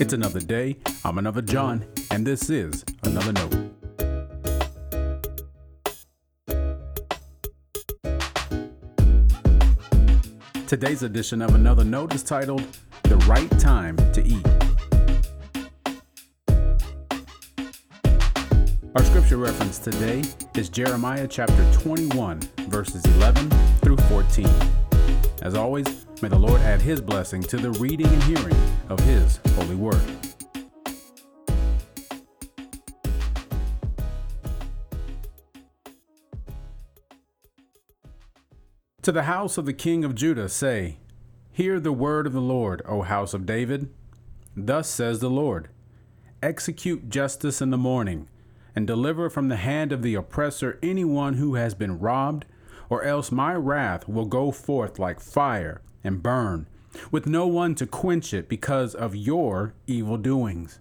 It's another day. I'm another John, and this is Another Note. Today's edition of Another Note is titled The Right Time to Eat. Our scripture reference today is Jeremiah chapter 21, verses 11 through 14. As always, may the Lord add his blessing to the reading and hearing of his holy word. To the house of the king of Judah say, Hear the word of the Lord, O house of David. Thus says the Lord Execute justice in the morning, and deliver from the hand of the oppressor anyone who has been robbed, or else my wrath will go forth like fire and burn, with no one to quench it because of your evil doings.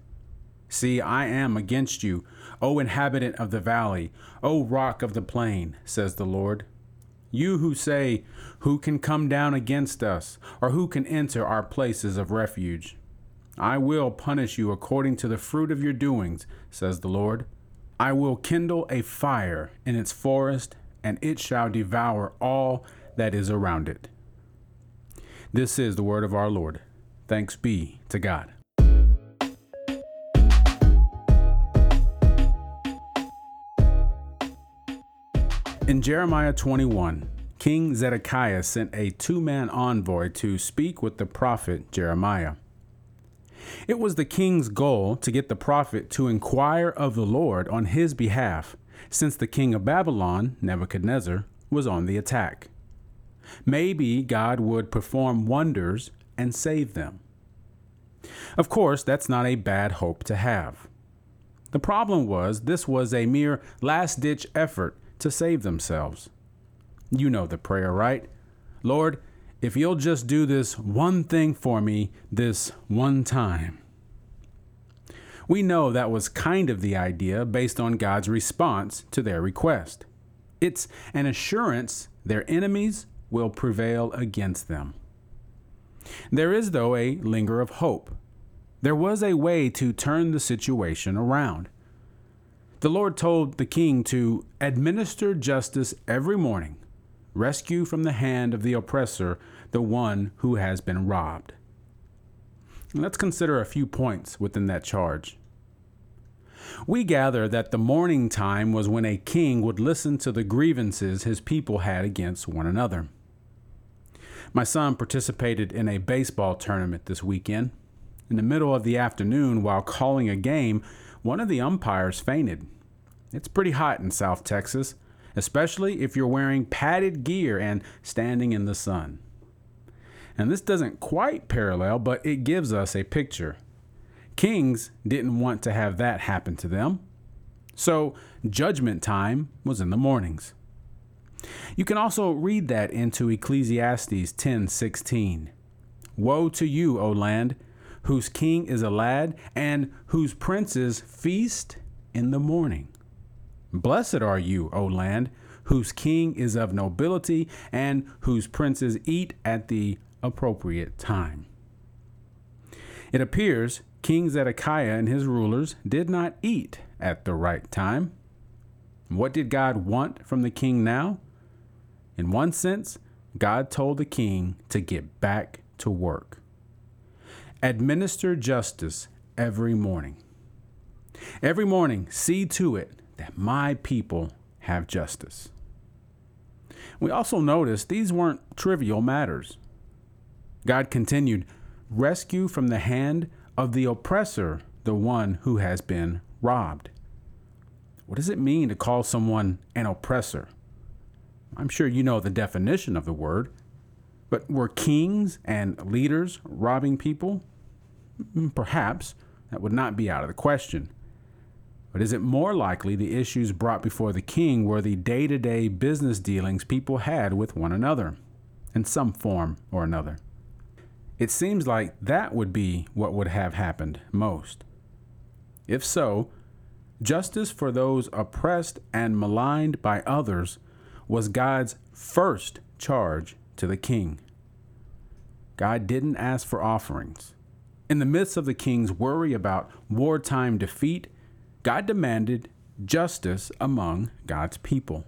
See, I am against you, O inhabitant of the valley, O rock of the plain, says the Lord. You who say, Who can come down against us, or who can enter our places of refuge? I will punish you according to the fruit of your doings, says the Lord. I will kindle a fire in its forest, and it shall devour all that is around it. This is the word of our Lord. Thanks be to God. In Jeremiah 21, King Zedekiah sent a two man envoy to speak with the prophet Jeremiah. It was the king's goal to get the prophet to inquire of the Lord on his behalf, since the king of Babylon, Nebuchadnezzar, was on the attack. Maybe God would perform wonders and save them. Of course, that's not a bad hope to have. The problem was this was a mere last ditch effort to save themselves. You know the prayer, right? Lord, if you'll just do this one thing for me this one time. We know that was kind of the idea based on God's response to their request. It's an assurance their enemies will prevail against them. There is, though, a linger of hope. There was a way to turn the situation around. The Lord told the king to administer justice every morning, rescue from the hand of the oppressor the one who has been robbed. Let's consider a few points within that charge. We gather that the morning time was when a king would listen to the grievances his people had against one another. My son participated in a baseball tournament this weekend. In the middle of the afternoon, while calling a game, one of the umpires fainted. It's pretty hot in South Texas, especially if you're wearing padded gear and standing in the sun. And this doesn't quite parallel, but it gives us a picture. Kings didn't want to have that happen to them. So, judgment time was in the mornings. You can also read that into Ecclesiastes 10:16. Woe to you, O land, whose king is a lad and whose princes feast in the morning. Blessed are you, O land, whose king is of nobility and whose princes eat at the appropriate time. It appears King Zedekiah and his rulers did not eat at the right time. What did God want from the king now? In one sense, God told the king to get back to work. Administer justice every morning. Every morning, see to it that my people have justice. We also notice these weren't trivial matters. God continued, rescue from the hand of the oppressor the one who has been robbed. What does it mean to call someone an oppressor? I'm sure you know the definition of the word, but were kings and leaders robbing people? Mm, perhaps that would not be out of the question. But is it more likely the issues brought before the king were the day to day business dealings people had with one another, in some form or another? It seems like that would be what would have happened most. If so, justice for those oppressed and maligned by others was God's first charge to the king. God didn't ask for offerings. In the midst of the king's worry about wartime defeat, God demanded justice among God's people.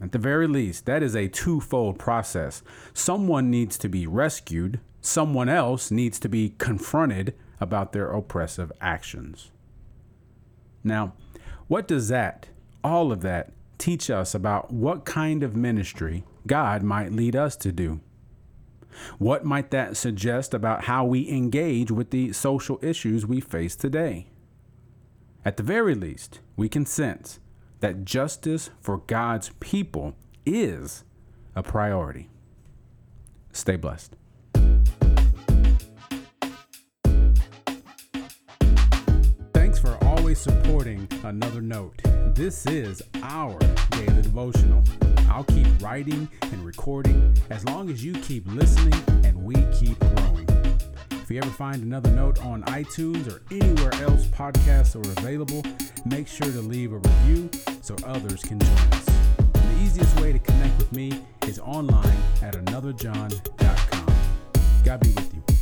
At the very least, that is a twofold process. Someone needs to be rescued, someone else needs to be confronted about their oppressive actions. Now, what does that, all of that, teach us about what kind of ministry God might lead us to do? What might that suggest about how we engage with the social issues we face today? At the very least, we can sense that justice for God's people is a priority. Stay blessed. Thanks for always supporting Another Note. This is our daily devotional. I'll keep writing and recording as long as you keep listening and we keep growing. If you ever find another note on iTunes or anywhere else podcasts are available, make sure to leave a review so others can join us. The easiest way to connect with me is online at anotherjohn.com. God be with you.